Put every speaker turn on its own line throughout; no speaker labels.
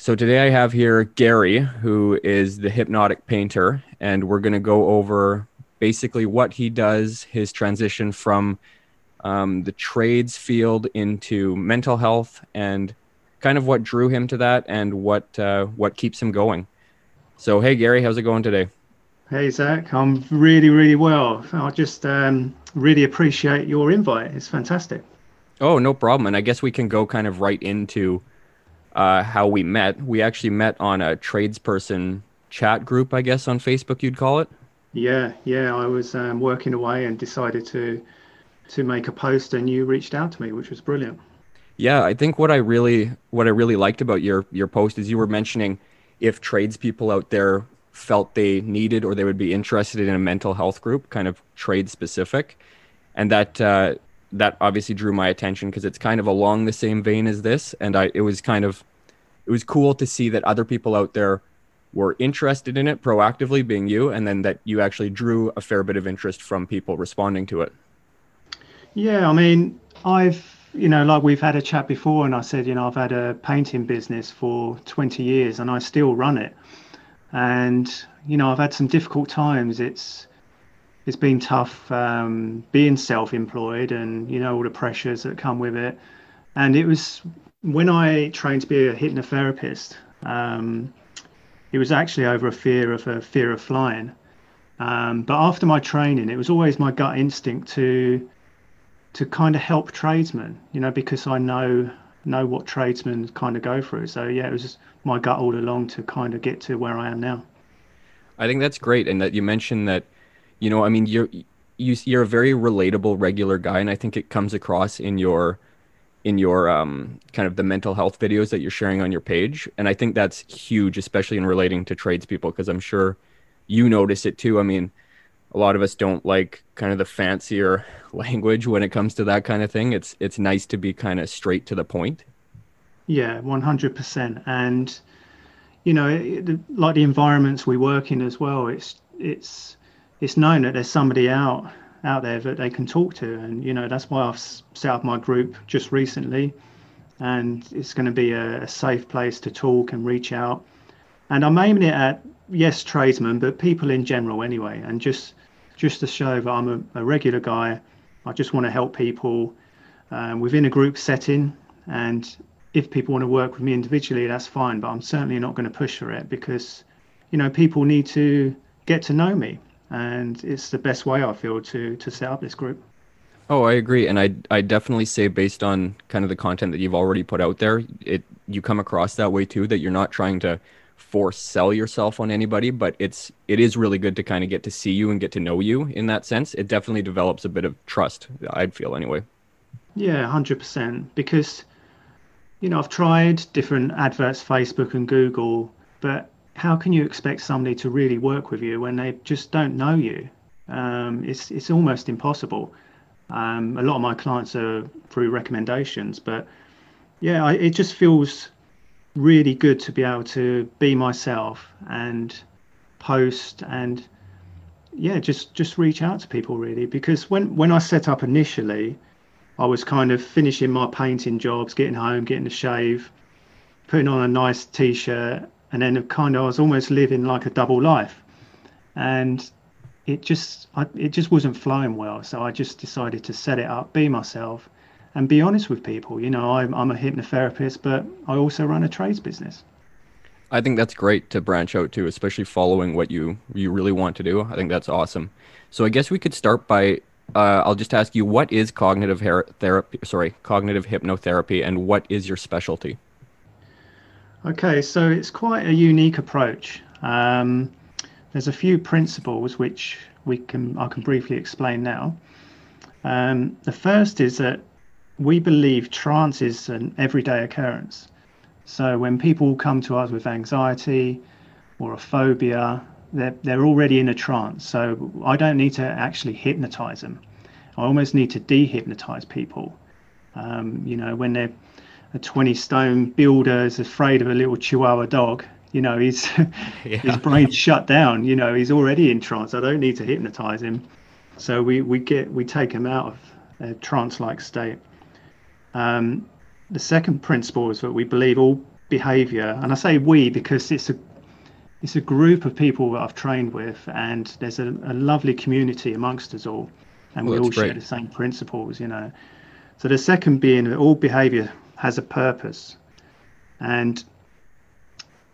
So today I have here Gary, who is the hypnotic painter, and we're going to go over basically what he does, his transition from um, the trades field into mental health, and kind of what drew him to that, and what uh, what keeps him going. So, hey Gary, how's it going today?
Hey Zach, I'm really, really well. I just um, really appreciate your invite. It's fantastic.
Oh, no problem. And I guess we can go kind of right into uh, how we met. We actually met on a tradesperson chat group, I guess, on Facebook, you'd call it.
Yeah, yeah. I was um, working away and decided to to make a post, and you reached out to me, which was brilliant.
Yeah, I think what I really what I really liked about your your post is you were mentioning if tradespeople out there felt they needed or they would be interested in a mental health group, kind of trade specific, and that uh, that obviously drew my attention because it's kind of along the same vein as this, and I it was kind of it was cool to see that other people out there were interested in it proactively, being you, and then that you actually drew a fair bit of interest from people responding to it.
Yeah, I mean, I've you know, like we've had a chat before, and I said, you know, I've had a painting business for 20 years, and I still run it and you know I've had some difficult times. It's it's been tough um, being self-employed, and you know all the pressures that come with it. And it was when I trained to be a hypnotherapist. Um, it was actually over a fear of a fear of flying. Um, but after my training, it was always my gut instinct to to kind of help tradesmen, you know, because I know know what tradesmen kind of go through. So yeah, it was just my gut all along to kind of get to where I am now.
I think that's great, and that you mentioned that, you know, I mean, you're you, you're a very relatable, regular guy, and I think it comes across in your in your um, kind of the mental health videos that you're sharing on your page, and I think that's huge, especially in relating to tradespeople, because I'm sure you notice it too. I mean, a lot of us don't like kind of the fancier language when it comes to that kind of thing. It's it's nice to be kind of straight to the point.
Yeah, one hundred percent. And you know, it, like the environments we work in as well. It's it's it's known that there's somebody out out there that they can talk to, and you know that's why I've set up my group just recently, and it's going to be a, a safe place to talk and reach out. And I'm aiming it at yes tradesmen, but people in general anyway, and just just to show that I'm a, a regular guy. I just want to help people um, within a group setting. And if people want to work with me individually, that's fine. But I'm certainly not going to push for it because, you know, people need to get to know me, and it's the best way I feel to to set up this group.
Oh, I agree, and I I definitely say based on kind of the content that you've already put out there, it you come across that way too. That you're not trying to force sell yourself on anybody, but it's it is really good to kind of get to see you and get to know you in that sense. It definitely develops a bit of trust, I'd feel anyway.
Yeah, 100% because you know, I've tried different adverts Facebook and Google, but how can you expect somebody to really work with you when they just don't know you? Um, it's it's almost impossible. Um, a lot of my clients are through recommendations, but yeah, I, it just feels really good to be able to be myself and post and yeah just just reach out to people really because when when i set up initially i was kind of finishing my painting jobs getting home getting a shave putting on a nice t-shirt and then kind of i was almost living like a double life and it just I, it just wasn't flowing well so i just decided to set it up be myself and be honest with people. You know, I'm, I'm a hypnotherapist, but I also run a trades business.
I think that's great to branch out to, especially following what you you really want to do. I think that's awesome. So I guess we could start by uh, I'll just ask you what is cognitive her- therapy? Sorry, cognitive hypnotherapy, and what is your specialty?
Okay, so it's quite a unique approach. Um, there's a few principles which we can I can briefly explain now. Um, the first is that we believe trance is an everyday occurrence. So when people come to us with anxiety or a phobia, they're, they're already in a trance. So I don't need to actually hypnotize them. I almost need to dehypnotize people. Um, you know, when they're a 20 stone builder is afraid of a little chihuahua dog, you know, he's, yeah. his brain's shut down. You know, he's already in trance. I don't need to hypnotize him. So we, we get we take him out of a trance-like state. Um, the second principle is that we believe all behavior, and I say we because it's a it's a group of people that I've trained with, and there's a, a lovely community amongst us all, and well, we all great. share the same principles, you know. So the second being that all behavior has a purpose, and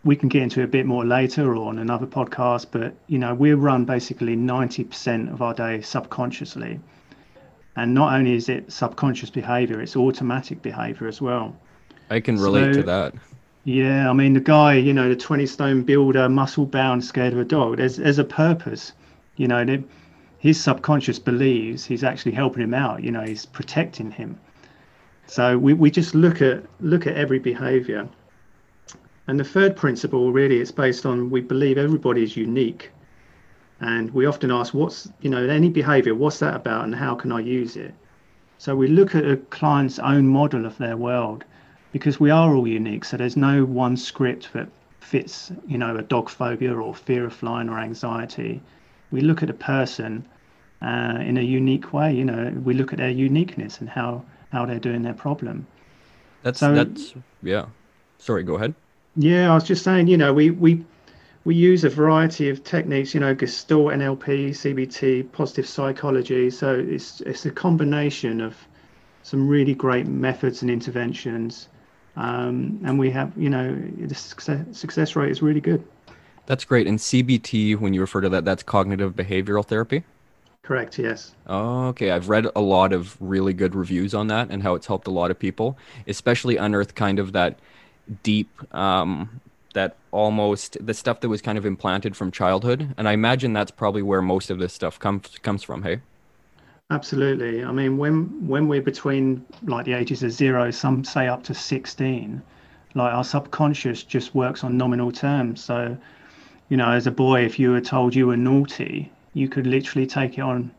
we can get into a bit more later or on another podcast, but you know, we run basically 90% of our day subconsciously. And not only is it subconscious behavior, it's automatic behavior as well.
I can relate so, to that.
Yeah, I mean the guy, you know, the 20 stone builder, muscle bound, scared of a dog. There's there's a purpose. You know, his subconscious believes he's actually helping him out, you know, he's protecting him. So we, we just look at look at every behavior and the third principle really it's based on we believe everybody is unique. And we often ask, what's, you know, any behavior, what's that about and how can I use it? So we look at a client's own model of their world because we are all unique. So there's no one script that fits, you know, a dog phobia or fear of flying or anxiety. We look at a person uh, in a unique way. You know, we look at their uniqueness and how how they're doing their problem.
That's so, that's yeah. Sorry, go ahead.
Yeah, I was just saying, you know, we we we use a variety of techniques, you know, Gestalt, NLP, CBT, positive psychology. So it's it's a combination of some really great methods and interventions, um, and we have, you know, the success, success rate is really good.
That's great. And CBT, when you refer to that, that's cognitive behavioral therapy.
Correct. Yes.
Oh, okay. I've read a lot of really good reviews on that and how it's helped a lot of people, especially unearth kind of that deep um, that almost the stuff that was kind of implanted from childhood and i imagine that's probably where most of this stuff comes comes from hey
absolutely i mean when when we're between like the ages of zero some say up to 16 like our subconscious just works on nominal terms so you know as a boy if you were told you were naughty you could literally take it on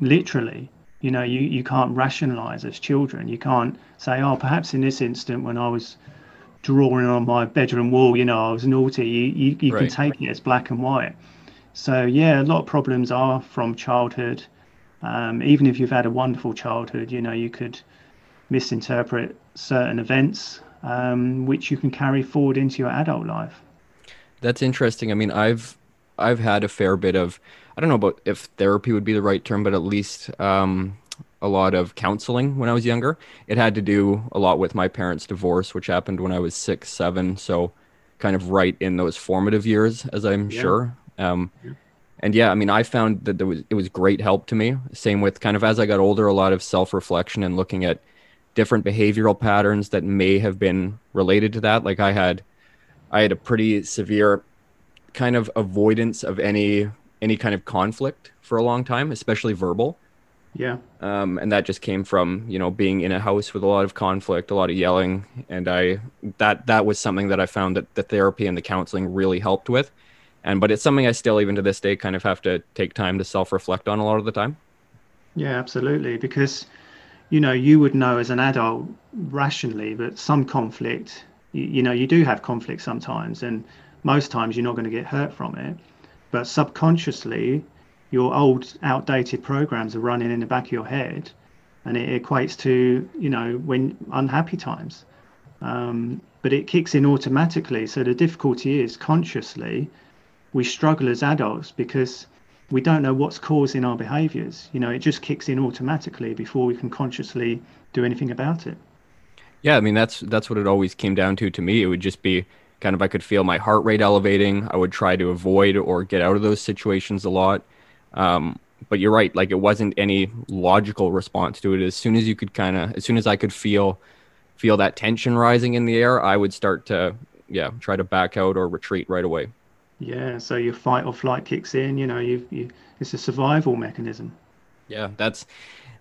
literally you know you, you can't rationalize as children you can't say oh perhaps in this instant when i was drawing on my bedroom wall, you know, I was naughty. You, you, you right. can take it as black and white. So, yeah, a lot of problems are from childhood. Um, even if you've had a wonderful childhood, you know, you could misinterpret certain events, um, which you can carry forward into your adult life.
That's interesting. I mean, I've I've had a fair bit of I don't know about if therapy would be the right term, but at least um, a lot of counseling when I was younger. It had to do a lot with my parents' divorce, which happened when I was six, seven. So, kind of right in those formative years, as I'm yeah. sure. Um, yeah. And yeah, I mean, I found that there was it was great help to me. Same with kind of as I got older, a lot of self reflection and looking at different behavioral patterns that may have been related to that. Like I had, I had a pretty severe kind of avoidance of any any kind of conflict for a long time, especially verbal.
Yeah.
Um, and that just came from you know being in a house with a lot of conflict, a lot of yelling, and I that that was something that I found that the therapy and the counseling really helped with, and but it's something I still even to this day kind of have to take time to self reflect on a lot of the time.
Yeah, absolutely, because you know you would know as an adult rationally that some conflict, you, you know, you do have conflict sometimes, and most times you're not going to get hurt from it, but subconsciously your old outdated programs are running in the back of your head and it equates to you know when unhappy times. Um, but it kicks in automatically. So the difficulty is consciously we struggle as adults because we don't know what's causing our behaviors. You know it just kicks in automatically before we can consciously do anything about it.
Yeah i mean that's that's what it always came down to to me. It would just be kind of i could feel my heart rate elevating i would try to avoid or get out of those situations a lot um, but you're right. Like it wasn't any logical response to it. As soon as you could kind of, as soon as I could feel, feel that tension rising in the air, I would start to, yeah, try to back out or retreat right away.
Yeah. So your fight or flight kicks in. You know, you, you it's a survival mechanism.
Yeah, that's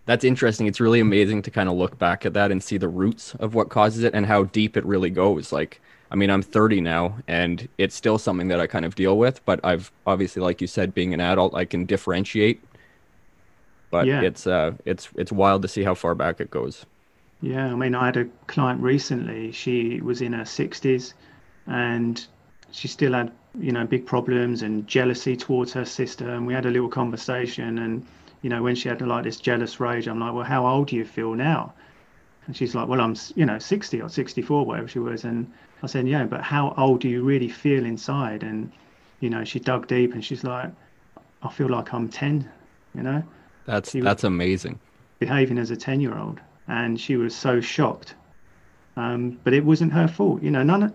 that's interesting. It's really amazing to kind of look back at that and see the roots of what causes it and how deep it really goes. Like, I mean, I'm 30 now and it's still something that I kind of deal with, but I've obviously, like you said, being an adult, I can differentiate. But yeah. it's uh, it's it's wild to see how far back it goes.
Yeah, I mean, I had a client recently. She was in her 60s, and she still had you know big problems and jealousy towards her sister. And we had a little conversation, and you know, when she had like this jealous rage, I'm like, well, how old do you feel now? And she's like, well, I'm, you know, 60 or 64, whatever she was. And I said, yeah, but how old do you really feel inside? And, you know, she dug deep and she's like, I feel like I'm 10, you know?
That's, she that's amazing.
Behaving as a 10 year old. And she was so shocked. Um, but it wasn't her fault. You know, none of,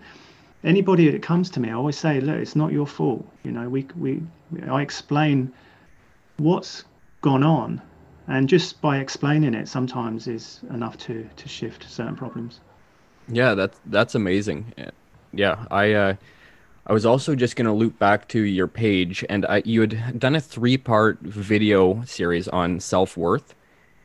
anybody that comes to me, I always say, look, it's not your fault. You know, we, we, I explain what's gone on and just by explaining it sometimes is enough to to shift certain problems
yeah that's that's amazing. Yeah i uh i was also just going to loop back to your page and I, you had done a three part video series on self-worth.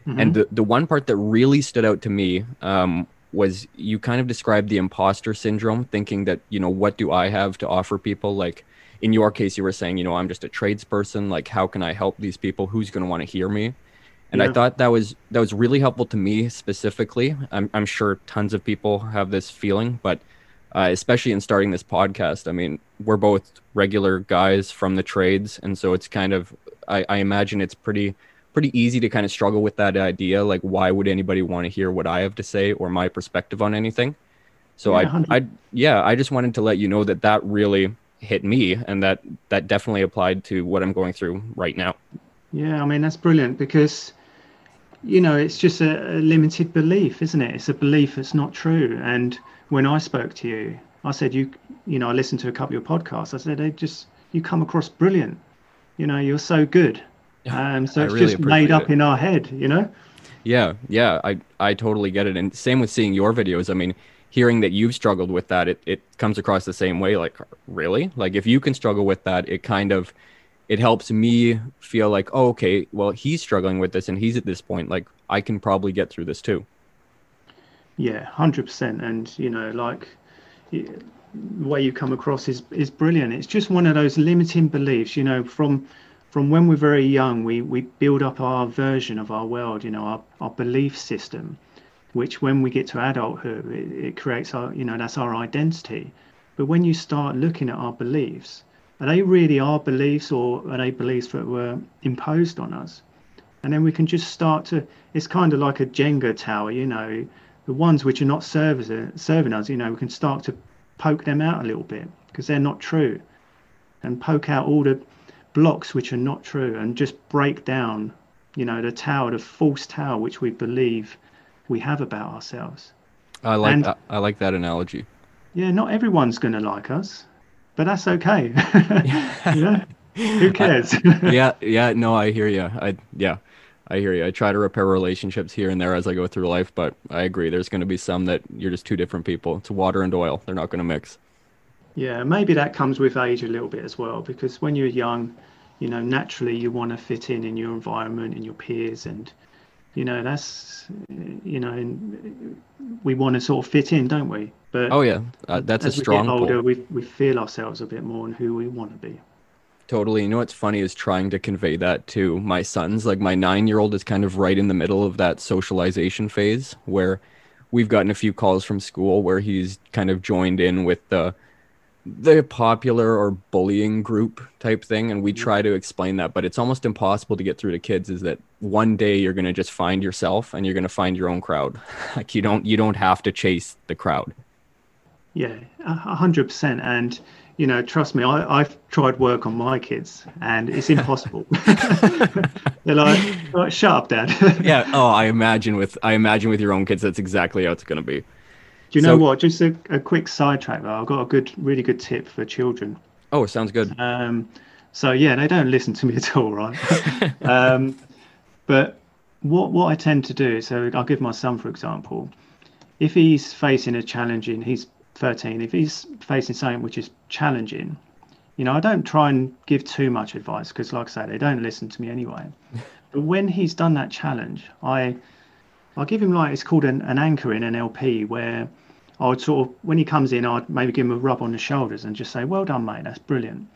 Mm-hmm. and the, the one part that really stood out to me um, was you kind of described the imposter syndrome thinking that you know what do i have to offer people? Like in your case you were saying you know i'm just a tradesperson. Like how can i help these people? Who's going to want to hear me and yeah. i thought that was that was really helpful to me specifically. I'm, I'm sure tons of people have this feeling but uh, especially in starting this podcast i mean we're both regular guys from the trades. And so it's kind of I, I imagine it's pretty pretty easy to kind of struggle with that idea like why would anybody want to hear what i have to say or my perspective on anything? So yeah, I, I yeah i just wanted to let you know that that really hit me and that that definitely applied to what i'm going through right now.
Yeah i mean that's brilliant because you know it's just a, a, limited belief isn't it? It's a belief that's not true. And when i spoke to you i said you you know i listened to a couple of your podcasts. I said they just you come across brilliant. You know you're so good. Um so it's really just made up it. in our head you know?
Yeah yeah i i totally get it. And same with seeing your videos. I mean hearing that you've struggled with that, it, it comes across the same way. Like, really? Like, if you can struggle with that, it kind of it helps me feel like, oh, okay, well, he's struggling with this and he's at this point. Like, I can probably get through this too.
Yeah, hundred percent. And you know, like the way you come across is is brilliant. It's just one of those limiting beliefs. You know, from from when we're very young, we we build up our version of our world. You know, our our belief system which when we get to adulthood, it, it creates our, you know, that's our identity. But when you start looking at our beliefs, are they really our beliefs or are they beliefs that were imposed on us? And then we can just start to, it's kind of like a Jenga tower, you know, the ones which are not serving, serving us, you know, we can start to poke them out a little bit because they're not true and poke out all the blocks which are not true and just break down, you know, the tower, the false tower which we believe we have about ourselves.
I like and, that. I like that analogy.
Yeah, not everyone's going to like us, but that's okay. yeah. Who cares?
yeah, yeah, no, I hear you. I yeah. I hear you. I try to repair relationships here and there as I go through life, but I agree. There's going to be some that you're just two different people. It's water and oil. They're not going to mix.
Yeah, maybe that comes with age a little bit as well, because when you're young, you know, naturally you want to fit in in your environment and your peers, and you know that's you know we want to sort of fit in don't we
but oh yeah. Uh, that's a strong
we get older we, we feel ourselves a bit more and who we want to be.
Totally. You know what's funny is trying to convey that to my sons. Like my nine year old is kind of right in the middle of that socialization phase where we've gotten a few calls from school where he's kind of joined in with the the popular or bullying group type thing and we mm-hmm. try to explain that. But it's almost impossible to get through to kids is that one day you're going to just find yourself and you're going to find your own crowd. Like you don't you don't have to chase the crowd
yeah a hundred percent and you know trust me I, i've tried work on my kids and it's impossible they're like, like shut up dad
yeah oh i imagine with i imagine with your own kids that's exactly how it's going to be
do you so, know what? Just a, a quick sidetrack. Though. I've got a good, really good tip for children.
Oh, sounds good.
Um, so yeah, they don't listen to me at all, right? um, but what what I tend to do, so I'll give my son for example. If he's facing a challenging, he's 13. If he's facing something which is challenging, you know, I don't try and give too much advice because, like I say, they don't listen to me anyway. But when he's done that challenge, I I'll give him like it's called an, an anchor in NLP where I would sort of when he comes in, I'd maybe give him a rub on the shoulders and just say, "Well done, mate. That's brilliant."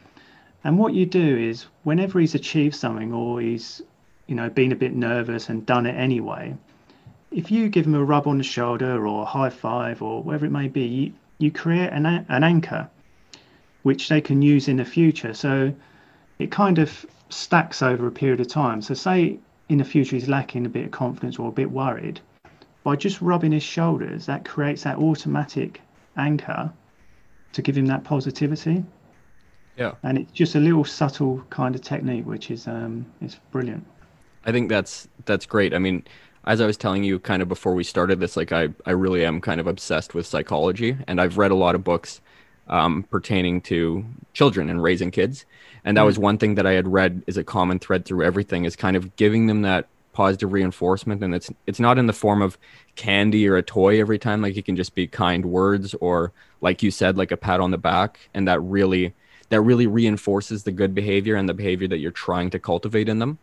And what you do is whenever he's achieved something or he's you know been a bit nervous and done it anyway, if you give him a rub on the shoulder or a high five or whatever it may be, you, create an, an anchor which they can use in the future. So it kind of stacks over a period of time. So say in the future he's lacking a bit of confidence or a bit worried, by just rubbing his shoulders, that creates that automatic anchor to give him that positivity.
Yeah.
And it's just a little subtle kind of technique, which is um, it's brilliant.
I think that's that's great. I mean, as I was telling you kind of before we started this, like I, I really am kind of obsessed with psychology and I've read a lot of books um, pertaining to children and raising kids. And that mm. was one thing that I had read is a common thread through everything is kind of giving them that positive reinforcement. And it's, it's not in the form of candy or a toy every time. Like it can just be kind words or like you said, like a pat on the back. And that really, that really reinforces the good behavior and the behavior that you're trying to cultivate in them.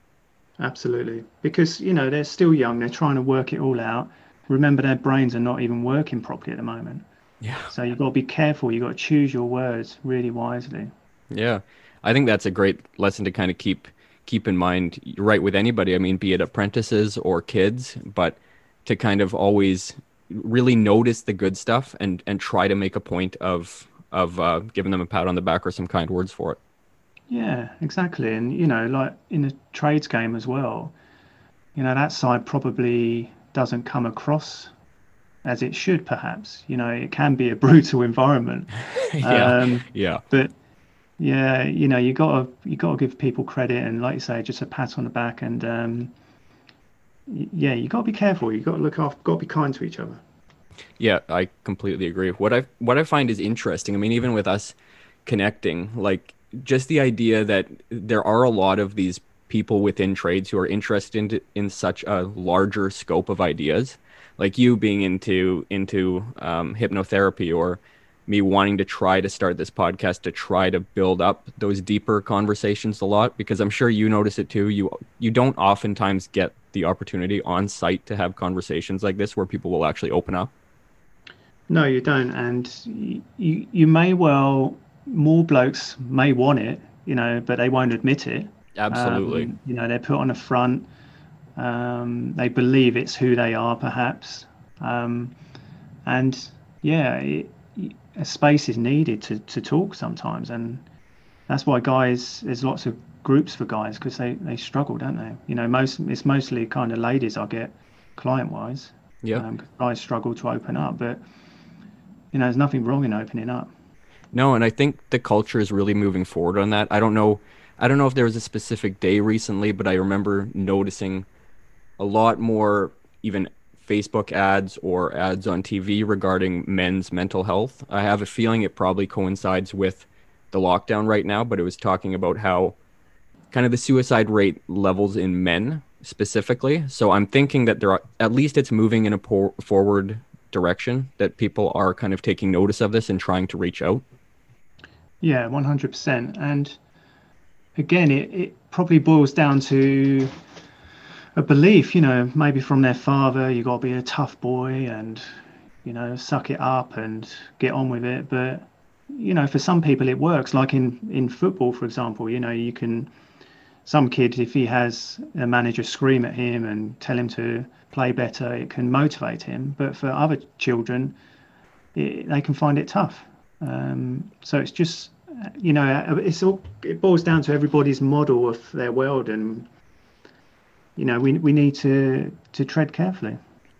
Absolutely. Because, you know, they're still young, they're trying to work it all out. Remember, their brains are not even working properly at the moment.
Yeah.
So you've got to be careful. You've got to choose your words really wisely.
Yeah. I think that's a great lesson to kind of keep keep in mind right with anybody. I mean, be it apprentices or kids, but to kind of always really notice the good stuff and and try to make a point of of uh, giving them a pat on the back or some kind words for it.
Yeah, exactly. And, you know, like in a trades game as well, you know, that side probably doesn't come across as it should, perhaps. You know, it can be a brutal environment.
yeah. Um, yeah.
But, yeah, you know, you gotta you gotta give people credit and, like you say, just a pat on the back and, um, yeah, you gotta be careful. You gotta look after, gotta be kind to each other.
Yeah, I completely agree. What I what I find is interesting. I mean, even with us connecting, like just the idea that there are a lot of these people within trades who are interested in, in such a larger scope of ideas like you being into into um, hypnotherapy or me wanting to try to start this podcast to try to build up those deeper conversations a lot because i'm sure you notice it too. You you don't oftentimes get the opportunity on site to have conversations like this where people will actually open up.
No you don't. And you you may well more blokes may want it, you know, but they won't admit it.
Absolutely.
Um, you know, they're put on the front. Um, they believe it's who they are, perhaps. Um, and yeah, it, a space is needed to, to talk sometimes. And that's why guys, there's lots of groups for guys because they, they struggle, don't they? You know, most it's mostly kind of ladies I get client wise.
Yeah. Um,
guys struggle to open up, but you know, there's nothing wrong in opening up.
No, and I think the culture is really moving forward on that. I don't know I don't know if there was a specific day recently, but I remember noticing a lot more even Facebook ads or ads on TV regarding men's mental health. I have a feeling it probably coincides with the lockdown right now, but it was talking about how kind of the suicide rate levels in men specifically. So I'm thinking that there are at least it's moving in a por- forward direction that people are kind of taking notice of this and trying to reach out.
Yeah, 100%. And again, it, it probably boils down to a belief, you know, maybe from their father, you got to be a tough boy and, you know, suck it up and get on with it. But, you know, for some people it works. Like in, in football, for example, you know, you can, some kid, if he has a manager scream at him and tell him to play better, it can motivate him. But for other children, it, they can find it tough. Um, so it's just you know, it's all it boils down to everybody's model of their world, and you know, we we need to to tread carefully.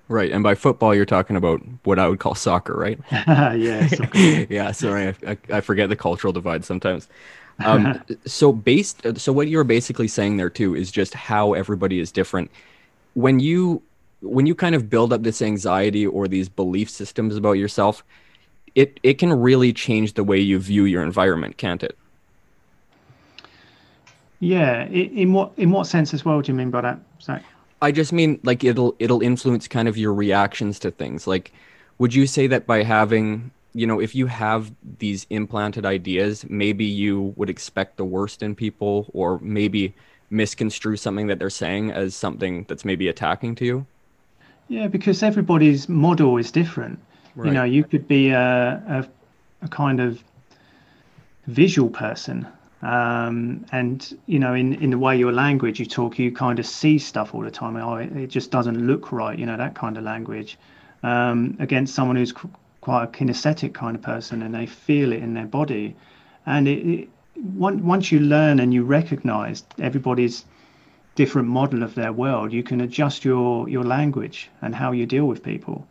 Right, and by football, you're talking about what I would call soccer, right?
yeah, soccer.
yeah. Sorry, I, I, forget the cultural divide sometimes. Um, so based, so what you're basically saying there too is just how everybody is different. When you when you kind of build up this anxiety or these belief systems about yourself, it it can really change the way you view your environment, can't it?
Yeah. In what in what sense as well do you mean by that, Zach?
I just mean like it'll it'll influence kind of your reactions to things. Like, would you say that by having you know if you have these implanted ideas, maybe you would expect the worst in people, or maybe misconstrue something that they're saying as something that's maybe attacking to you?
Yeah, because everybody's model is different.
Right.
You know, you could be a, a, a kind of visual person. Um, and you know, in, in the way your language you talk, you kind of see stuff all the time. Oh, it, it just doesn't look right. You know, that kind of language. Um, against someone who's quite a kinesthetic kind of person, and they feel it in their body. And it, it once you learn and you recognize everybody's different model of their world, you can adjust your your language and how you deal with people.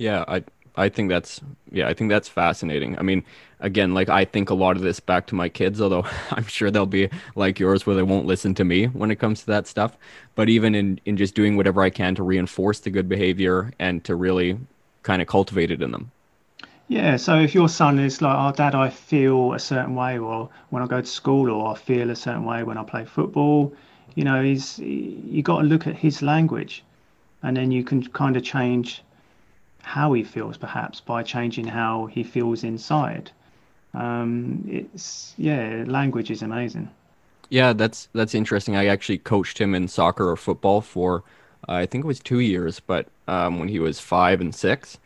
Yeah, I I think that's yeah, I think that's fascinating. I mean, again, like I think a lot of this back to my kids, although I'm sure they'll be like yours where they won't listen to me when it comes to that stuff. But even in in just doing whatever I can to reinforce the good behavior and to really kind of cultivate it in them.
Yeah, so if your son is like, oh, dad, I feel a certain way, or when I go to school, or I feel a certain way when I play football, you know, he's you got to look at his language, and then you can kind of change how he feels, perhaps by changing how he feels inside. Um, it's yeah, language is amazing.
Yeah, that's that's interesting. I actually coached him in soccer or football for uh, I think it was two years, but um, when he was five and six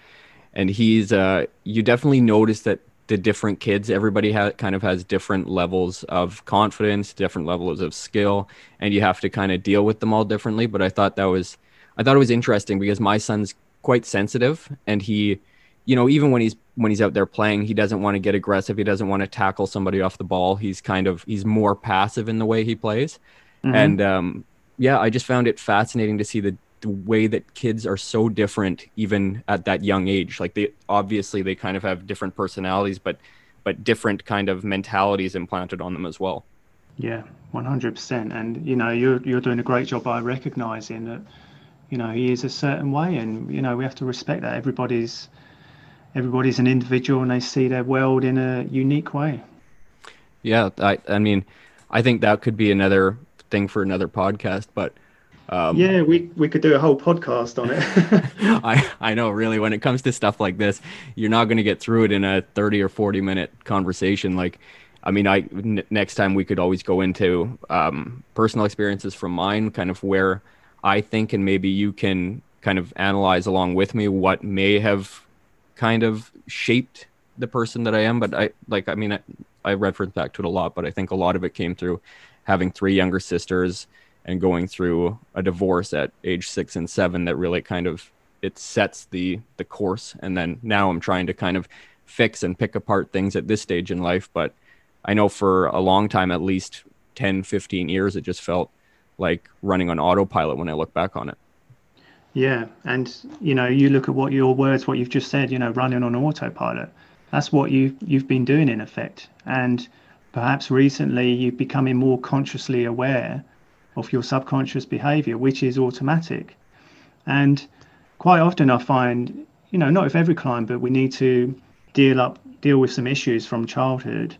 and he's uh, you definitely notice that the different kids everybody ha- kind of has different levels of confidence different levels of skill and you have to kind of deal with them all differently but i thought that was i thought it was interesting because my son's quite sensitive and he you know even when he's when he's out there playing he doesn't want to get aggressive he doesn't want to tackle somebody off the ball. He's kind of he's more passive in the way he plays. Mm-hmm. and um yeah i just found it fascinating to see the the way that kids are so different even at that young age. Like they obviously they kind of have different personalities but but different kind of mentalities implanted on them as well.
Yeah 100% and you know you're you're doing a great job by recognizing that you know he is a certain way and you know we have to respect that everybody's everybody's an individual and they see their world in a unique way
yeah i i mean i think that could be another thing for another podcast but
um, yeah, we, we could do a whole podcast on it.
I, I know, really, when it comes to stuff like this, you're not going to get through it in a 30 or 40 minute conversation. Like, I mean, I n- next time we could always go into um, personal experiences from mine, kind of where I think, and maybe you can kind of analyze along with me what may have kind of shaped the person that I am. But I like, I mean, I, I reference back to it a lot, but I think a lot of it came through having three younger sisters and going through a divorce at age six and seven that really kind of it sets the the course and then now i'm trying to kind of fix and pick apart things at this stage in life but i know for a long time at least 10 15 years it just felt like running on autopilot when i look back on it
yeah and you know you look at what your words what you've just said you know running on autopilot that's what you you've been doing in effect and perhaps recently you're becoming more consciously aware of your subconscious behavior, which is automatic. And quite often I find, you know, not with every client, but we need to deal up deal with some issues from childhood.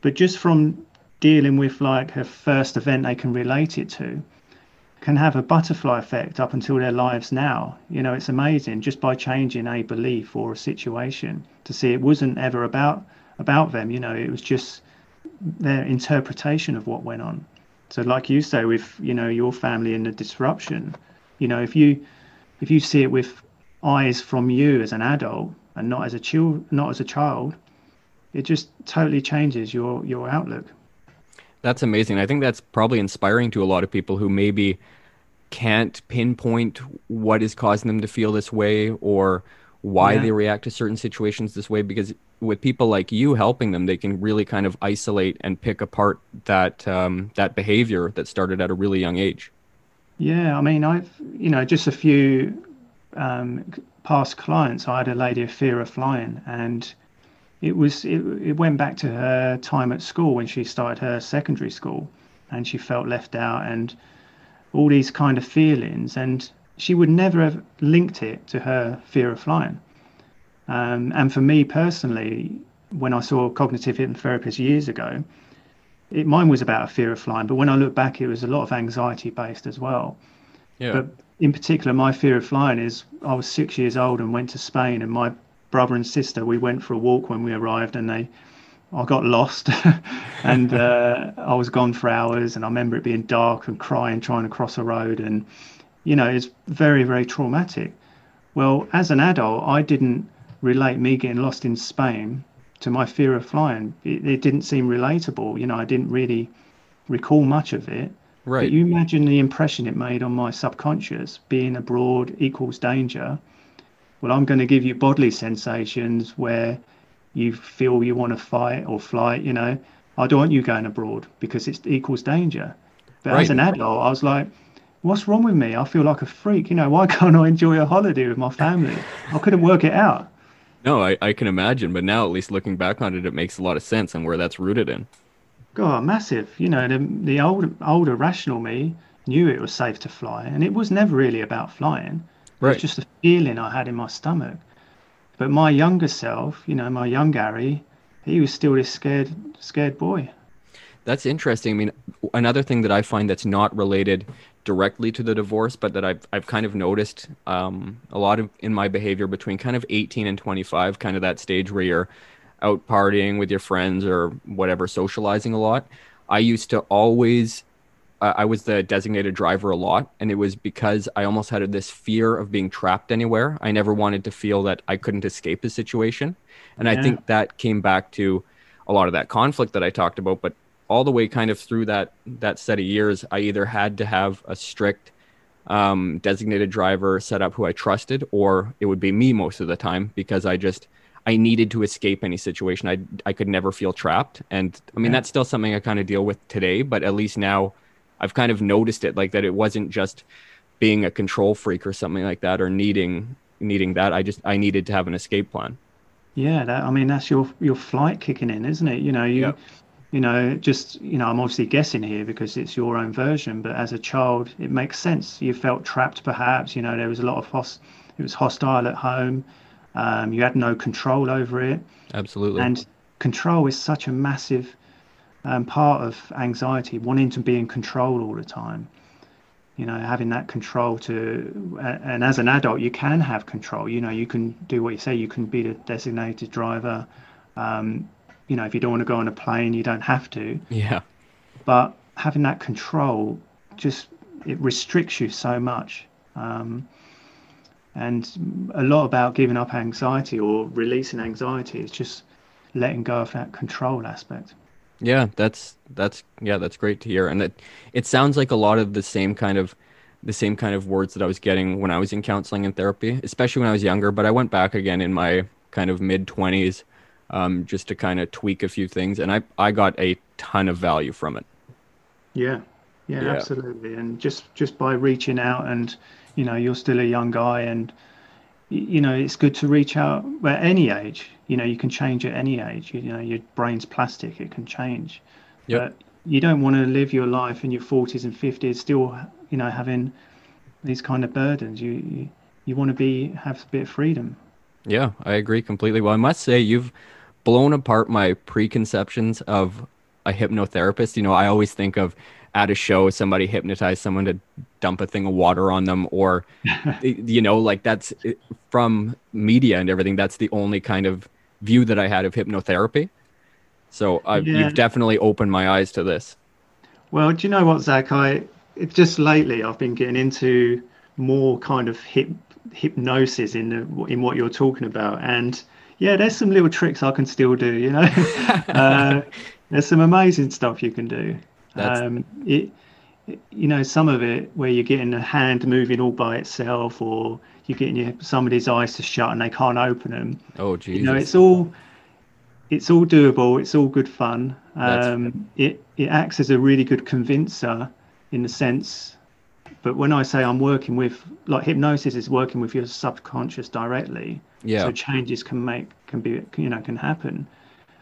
But just from dealing with like a first event they can relate it to can have a butterfly effect up until their lives now. You know, it's amazing just by changing a belief or a situation to see it wasn't ever about about them, you know, it was just their interpretation of what went on. So, like you say, with you know your family and the disruption, you know, if you if you see it with eyes from you as an adult and not as a child, not as a child, it just totally changes your your outlook.
That's amazing. I think that's probably inspiring to a lot of people who maybe can't pinpoint what is causing them to feel this way or why yeah. they react to certain situations this way because with people like you helping them they can really kind of isolate and pick apart that um, that behavior that started at a really young age
yeah i mean i've you know just a few um, past clients i had a lady of fear of flying and it was it, it went back to her time at school when she started her secondary school and she felt left out and all these kind of feelings and she would never have linked it to her fear of flying. Um, and for me personally, when I saw a cognitive hypnotherapist years ago, it, mine was about a fear of flying. But when I look back, it was a lot of anxiety based as well. Yeah. But in particular, my fear of flying is I was six years old and went to Spain, and my brother and sister we went for a walk when we arrived, and they I got lost and uh, I was gone for hours. And I remember it being dark and crying trying to cross a road. And, you know, it's very, very traumatic. Well, as an adult, I didn't relate me getting lost in Spain to my fear of flying. It, it didn't seem relatable. You know, I didn't really recall much of it.
Right.
But you imagine the impression it made on my subconscious being abroad equals danger. Well, I'm going to give you bodily sensations where you feel you want to fight or flight, you know. I don't want you going abroad because it equals danger. But
Right.
as an adult, I was like, what's wrong with me? I feel like a freak. You know, why can't I enjoy a holiday with my family? I couldn't work it out.
No, I, I can imagine, but now at least looking back on it, it makes a lot of sense and where that's rooted in.
God, massive. You know, the, the old, older rational me knew it was safe to fly, and it was never really about flying. It
Right.
was just a feeling I had in my stomach. But my younger self, you know, my young Gary, he was still this scared, scared boy.
That's interesting. I mean, another thing that I find that's not related directly to the divorce, but that I've I've kind of noticed um, a lot of in my behavior between kind of 18 and 25, kind of that stage where you're out partying with your friends or whatever, socializing a lot. I used to always uh, I was the designated driver a lot, and it was because I almost had this fear of being trapped anywhere. I never wanted to feel that I couldn't escape a situation, and I think that came back to a lot of that conflict that I talked about. But all the way kind of through that that set of years, I either had to have a strict um, designated driver set up who I trusted, or it would be me most of the time because I just I needed to escape any situation. I I could never feel trapped, and I mean
Yeah.
that's still something I kind of deal with today. But at least now, I've kind of noticed it like that. It wasn't just being a control freak or something like that, or needing needing that. I just I needed to have an escape plan.
Yeah, that, I mean, that's your your flight kicking in, isn't it? You know, you,
Yep.
you know, just you know, I'm obviously guessing here because it's your own version, but as a child, it makes sense. You felt trapped, perhaps. You know, there was a lot of host, it was hostile at home. Um, you had no control over it,
Absolutely.
and control is such a massive um, part of anxiety, wanting to be in control all the time. You know, having that control to, and as an adult, you can have control. You know, you can do what you say. You can be the designated driver. Um, you know, if you don't want to go on a plane, you don't have to.
yeah.
But having that control just it restricts you so much. Um, and a lot about giving up anxiety or releasing anxiety is just letting go of that control aspect.
Yeah, that's that's yeah, that's great to hear. And that it sounds like a lot of the same kind of the same kind of words that I was getting when I was in counseling and therapy, especially when I was younger. But I went back again in my kind of mid twenties, um, just to kind of tweak a few things, and I I got a ton of value from it.
Yeah, yeah,
Yeah.
absolutely. And just just by reaching out, and you know, you're still a young guy, and you know, it's good to reach out at any age. You know, you can change at any age. You know, your brain's plastic; it can change.
Yep.
But you don't want to live your life in your 40s and 50s still, you know, having these kind of burdens. You you, you want to be have a bit of freedom.
Yeah, I agree completely. Well, I must say you've blown apart my preconceptions of a hypnotherapist. You know, I always think of at a show somebody hypnotized someone to dump a thing of water on them or you know, like that's from media and everything that's the only kind of view that I had of hypnotherapy. So
Yeah.
you've definitely opened my eyes to this.
Well, do you know what, Zach? I just lately I've been getting into more kind of hip, hypnosis in the, in what you're talking about, and yeah, there's some little tricks I can still do. You know, uh, there's some amazing stuff you can do.
That's-
Um, it, it- you know, some of it where you're getting a hand moving all by itself, or you're getting your, somebody's eyes to shut and they can't open them.
Oh Jesus.
You know, it's all it's all doable. It's all good fun. Um, it it acts as a really good convincer in the sense. But when I say I'm working with, like hypnosis is working with your subconscious directly,
yeah.
so changes can make can be you know can happen.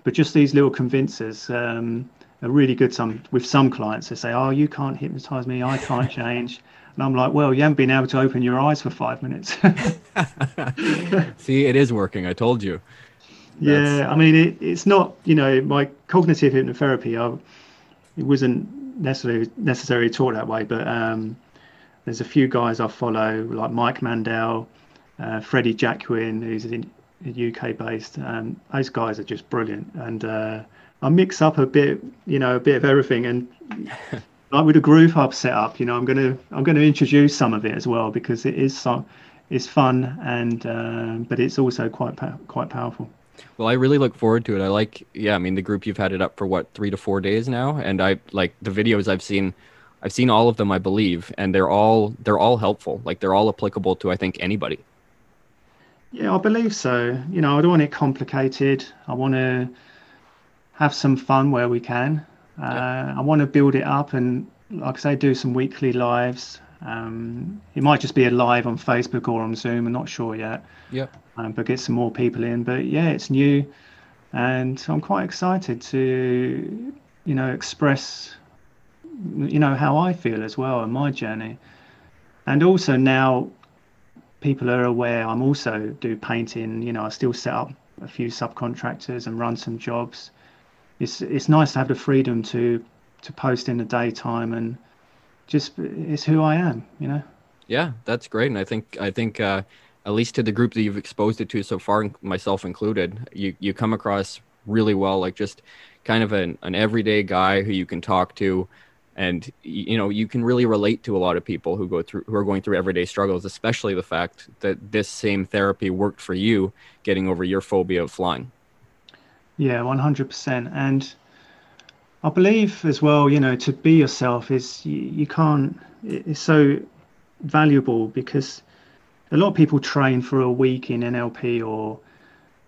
But just these little convincers um, are really good. Some with some clients they say, "Oh, you can't hypnotize me. I can't change." And I'm like, "Well, you haven't been able to open your eyes for five minutes."
See, it is working. I told you. That's-
Yeah, I mean, it, it's not, you know, my cognitive hypnotherapy, I, it wasn't necessarily necessarily taught that way, but um, there's a few guys I follow, like Mike Mandel, uh, Freddie Jacquin, who's in, UK based. Um, those guys are just brilliant, and uh, I mix up a bit, you know, a bit of everything. And like with the Groove Hub setup, you know, I'm gonna I'm gonna introduce some of it as well because it is so it's fun and uh, but it's also quite quite powerful.
Well, I really look forward to it. I like, yeah, I mean, the group you've had it up for what three to four days now, and I like the videos I've seen. I've seen all of them, I believe, and they're all they're all helpful. Like they're all applicable to I think anybody.
Yeah, I believe so. You know, I don't want it complicated. I want to have some fun where we can. Uh, yeah. I want to build it up and, like I say, do some weekly lives. Um, it might just be a live on Facebook or on Zoom. I'm not sure yet.
Yeah.
Um, but get some more people in. But yeah, it's new, and I'm quite excited to, you know, express, you know, how I feel as well in my journey, and also now, people are aware. I'm also do painting. You know, I still set up a few subcontractors and run some jobs. It's it's nice to have the freedom to to post in the daytime and just it's who I am, you know.
Yeah, that's great, and I think I think uh, at least to the group that you've exposed it to so far, myself included, you you come across really well, like just kind of an, an everyday guy who you can talk to, and you know you can really relate to a lot of people who go through who are going through everyday struggles, especially the fact that this same therapy worked for you, getting over your phobia of flying.
Yeah, one hundred percent, and I believe as well, you know, to be yourself is you, you can't. It's so valuable because a lot of people train for a week in NLP or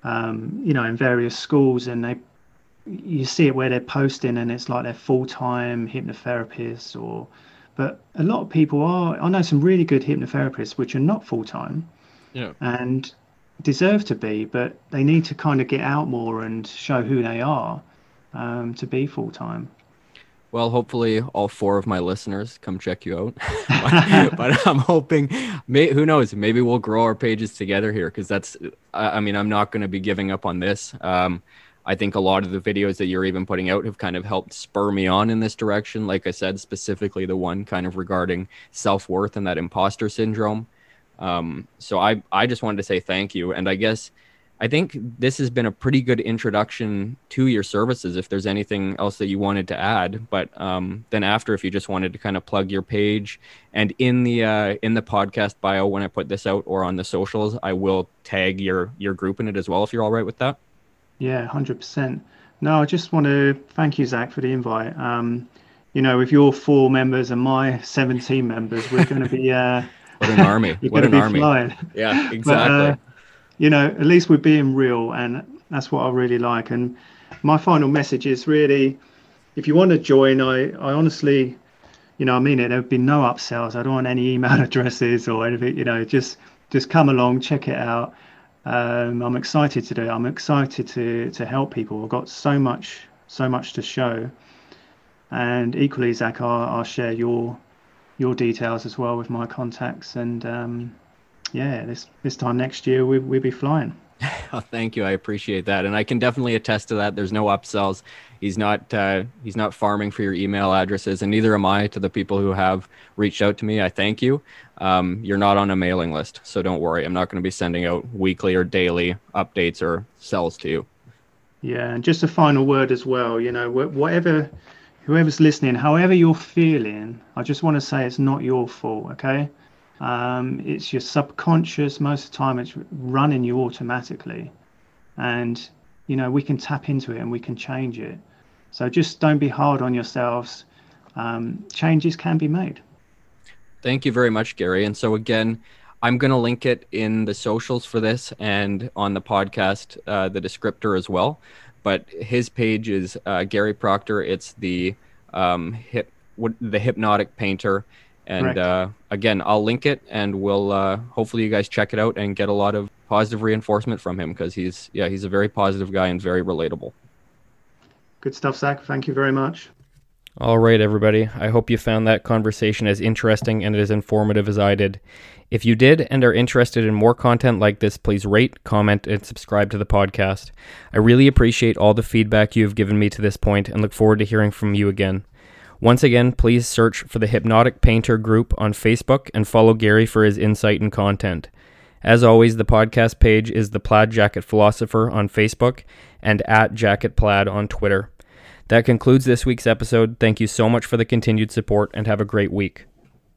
um, you know in various schools, and they you see it where they're posting and it's like they're full-time hypnotherapists or but a lot of people are i know some really good hypnotherapists which are not full-time
yeah.
and deserve to be but they need to kind of get out more and show who they are um, to be full time.
Well, hopefully, all four of my listeners come check you out. but, but, I'm hoping, may, who knows, maybe we'll grow our pages together here because that's, I, I, mean, I'm not going to be giving up on this. Um, I think a lot of the videos that you're even putting out have kind of helped spur me on in this direction. Like I said, specifically the one kind of regarding self worth and that imposter syndrome. Um, so I, I just wanted to say thank you. And I guess I think this has been a pretty good introduction to your services. If there's anything else that you wanted to add, but um, then after, if you just wanted to kind of plug your page, and in the uh, in the podcast bio when I put this out or on the socials, I will tag your your group in it as well. If you're all right with that.
Yeah, hundred percent. No, I just want to thank you, Zach, for the invite. Um, you know, with your four members and my 17 members, we're going to be. Uh,
what an army! what an army!
Flying.
Yeah, exactly. But, uh,
you know, at least we're being real, and that's what I really like. And my final message is really, if you want to join, I, I honestly, you know, I mean it. There have been no upsells. I don't want any email addresses or anything. You know, just just come along, check it out. Um, I'm excited to do it. I'm excited to to help people. I've got so much so much to show. And equally, Zach, I'll, I'll share your your details as well with my contacts and. Um, yeah, this this time next year we we'll be flying.
oh, thank you. I appreciate that, and I can definitely attest to that. There's no upsells. He's not uh, he's not farming for your email addresses, and neither am I to the people who have reached out to me. I thank you. Um, you're not on a mailing list, so don't worry. I'm not going to be sending out weekly or daily updates or sells to you.
Yeah, and just a final word as well. You know, whatever, whoever's listening, however you're feeling, I just want to say it's not your fault. Okay um, it's your subconscious. Most of the time, it's running you automatically, and you know we can tap into it and we can change it. So just don't be hard on yourselves. Um, changes can be made.
Thank you very much, Gary. And so again, I'm going to link it in the socials for this and on the podcast, uh, the descriptor as well. But his page is uh, Gary Proctor. It's the um, hip, the hypnotic painter and uh, again, I'll link it, and we'll uh, hopefully you guys check it out and get a lot of positive reinforcement from him because he's yeah he's a very positive guy and very relatable.
Good stuff, Zach. Thank you very much.
All right, everybody. I hope you found that conversation as interesting and as informative as I did. If you did and are interested in more content like this, please rate, comment, and subscribe to the podcast. I really appreciate all the feedback you have given me to this point and look forward to hearing from you again. Once again, please search for the Hypnotic Painter group on Facebook and follow Gary for his insight and content. As always, the podcast page is the Plaid Jacket Philosopher on Facebook and at Jacket Plaid on Twitter. That concludes this week's episode. Thank you so much for the continued support and have a great week.